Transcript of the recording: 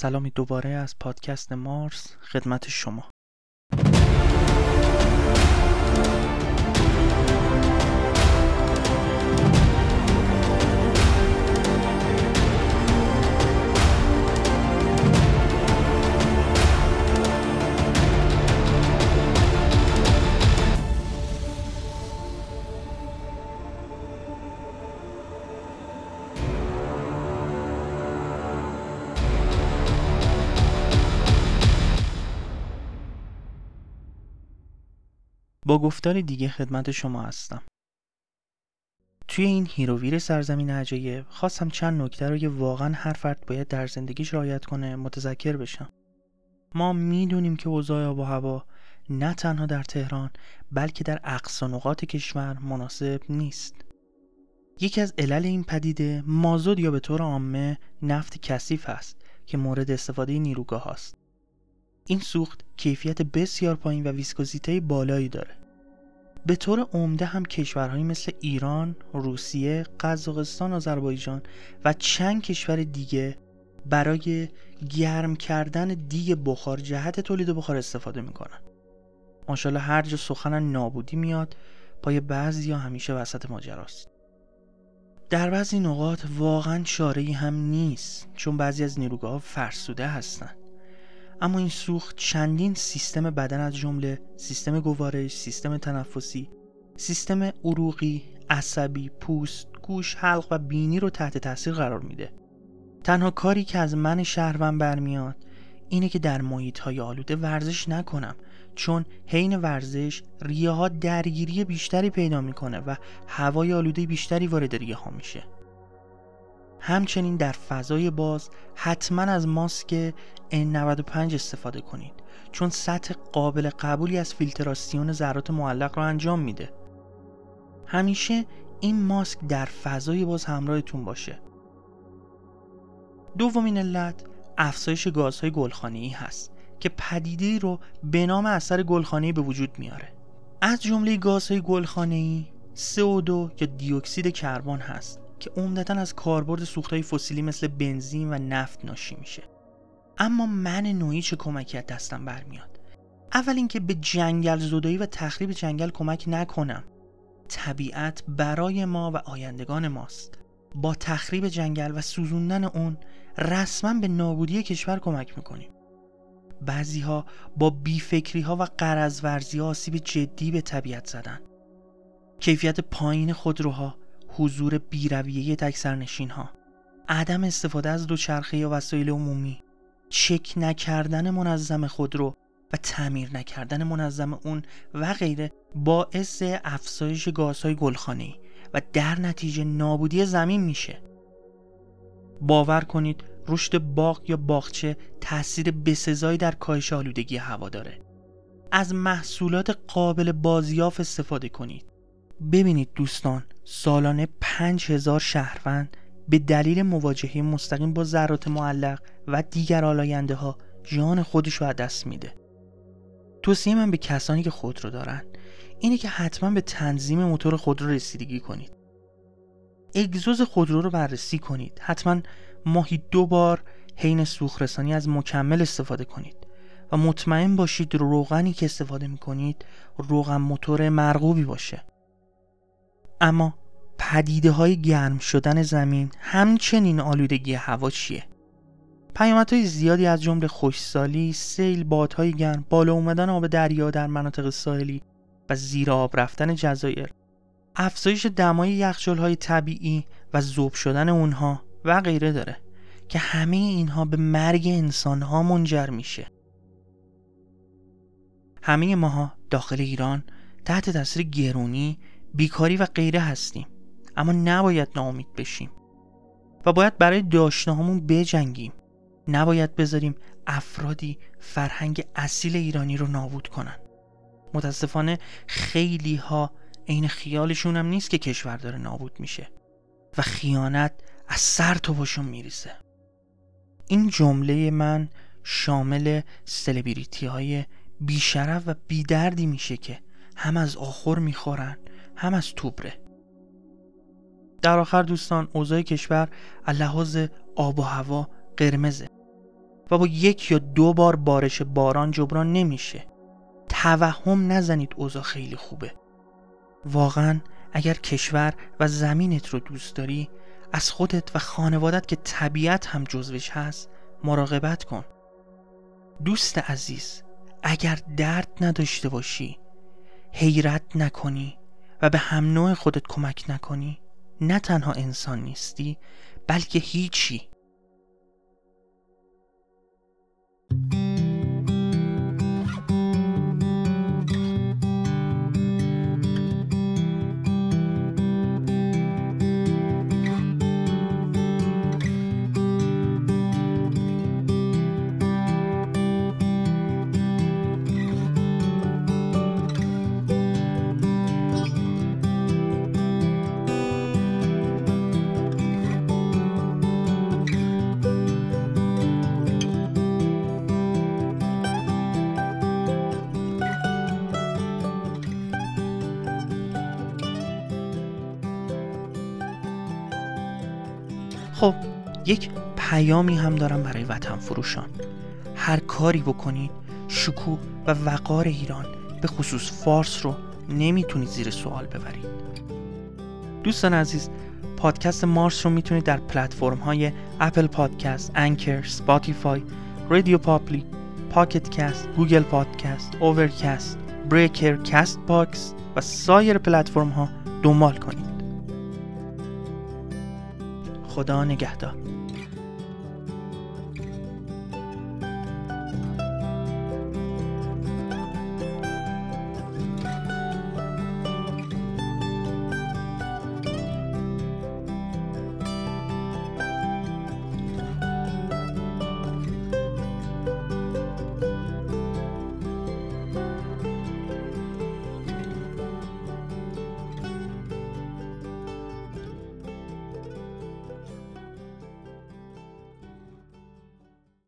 سلامی دوباره از پادکست مارس خدمت شما. با گفتاری دیگه خدمت شما هستم. توی این هیروویر سرزمین عجایب خواستم چند نکته رو که واقعا هر فرد باید در زندگیش رعایت کنه متذکر بشم. ما می‌دونیم که اوضاع آب و هوا نه تنها در تهران بلکه در اقصا نقاط کشور مناسب نیست. یکی از علل این پدیده مازود یا به طور عامه نفت کثیف است که مورد استفاده نیروگاه است این سوخت کیفیت بسیار پایین و ویسکوزیته بالایی داره. به طور عمده هم کشورهایی مثل ایران، روسیه، قزاقستان، آذربایجان و چند کشور دیگه برای گرم کردن دیگ بخار جهت تولید بخار استفاده می‌کنن. ماشاءالله هر جا سخن نابودی میاد پای بعضی یا همیشه وسط ماجراست. در بعضی نقاط واقعا چاره هم نیست چون بعضی از نیروگاه فرسوده هستند اما این سوخت چندین سیستم بدن از جمله سیستم گوارش، سیستم تنفسی، سیستم عروقی، عصبی، پوست، گوش، حلق و بینی رو تحت تاثیر قرار میده. تنها کاری که از من شهروند برمیاد اینه که در محیط های آلوده ورزش نکنم چون حین ورزش ریه ها درگیری بیشتری پیدا می‌کنه و هوای آلوده بیشتری وارد ریه ها میشه. همچنین در فضای باز حتما از ماسک N95 استفاده کنید چون سطح قابل قبولی از فیلتراسیون ذرات معلق را انجام میده. همیشه این ماسک در فضای باز همراهتون باشه. دومین علت افزایش گازهای گلخانه‌ای هست که پدیده رو به نام اثر گلخانه‌ای به وجود میاره. از جمله گازهای گلخانه‌ای CO2 یا دیوکسید کربن هست. که عمدتا از کاربرد سوختهای فسیلی مثل بنزین و نفت ناشی میشه. اما من نوعی چه کمکی از دستم برمیاد؟ اول اینکه به جنگل زدایی و تخریب جنگل کمک نکنم. طبیعت برای ما و آیندگان ماست. با تخریب جنگل و سوزوندن اون رسما به نابودی کشور کمک می‌کنیم. بعضی ها با بیفکری ها و قرضورزی ها آسیب جدی به طبیعت زدن. کیفیت پایین خودروها حضور بیرویه تک ها عدم استفاده از دوچرخه یا وسایل عمومی. چک نکردن منظم خودرو و تعمیر نکردن منظم اون و غیره باعث افزایش گازهای گلخانه‌ای و در نتیجه نابودی زمین میشه. باور کنید رشد باغ یا باغچه تاثیر بسزایی در کاهش آلودگی هوا داره. از محصولات قابل بازیاف استفاده کنید. ببینید دوستان سالانه 5000 شهروند به دلیل مواجهه مستقیم با ذرات معلق و دیگر آلاینده ها جان خودش رو از دست میده. توصیه من به کسانی که خودرو دارن اینه که حتما به تنظیم موتور خودرو رسیدگی کنید. اگزوز خودرو رو بررسی کنید. حتما ماهی دو بار حین سوخرسانی از مکمل استفاده کنید و مطمئن باشید روغنی که استفاده می‌کنید روغن موتور مرغوبی باشه. اما پدیده های گرم شدن زمین همچنین آلودگی هوا چیه؟ پیامدهای زیادی از جمله خوشسالی، سیل، بادهای گرم، بالا اومدن آب دریا در مناطق ساحلی و زیر آب رفتن جزایر، افزایش دمای یخچال‌های طبیعی و ذوب شدن اونها و غیره داره که همه اینها به مرگ انسانها منجر میشه. همه ماها داخل ایران تحت تاثیر گرونی، بیکاری و غیره هستیم. اما نباید ناامید بشیم. و باید برای داشتهامون بجنگیم. نباید بذاریم افرادی فرهنگ اصیل ایرانی رو نابود کنن. متاسفانه خیلی ها عین خیالشون هم نیست که کشور داره نابود میشه. و خیانت از سر تو باشون میریزه. این جمله من شامل سلبریتی های بیشرف و بیدردی میشه که هم از آخر می‌خورن هم از توبره. در آخر دوستان اوضاع کشور لحاظ آب و هوا قرمزه و با یک یا دو بار بارش باران جبران نمیشه. توهم نزنید اوضاع خیلی خوبه. واقعا اگر کشور و زمینت رو دوست داری از خودت و خانوادت که طبیعت هم جزوش هست مراقبت کن. دوست عزیز اگر درد نداشته باشی حیرت نکنی. و به هم نوع خودت کمک نکنی. نه تنها انسان نیستی بلکه هیچی. خب یک پیامی هم دارم برای وطن فروشان هر کاری بکنید شکوه و وقار ایران به خصوص فارس رو نمی‌تونید زیر سوال ببرید دوستان عزیز پادکست مارس رو می‌تونید در پلتفرم های Apple Podcasts، Anchor، Spotify، RadioPublic، Pocket Casts، Google Podcasts، Overcast، Breaker، Castbox و سایر پلتفرم ها دنبال کنید. خدا نگهدار.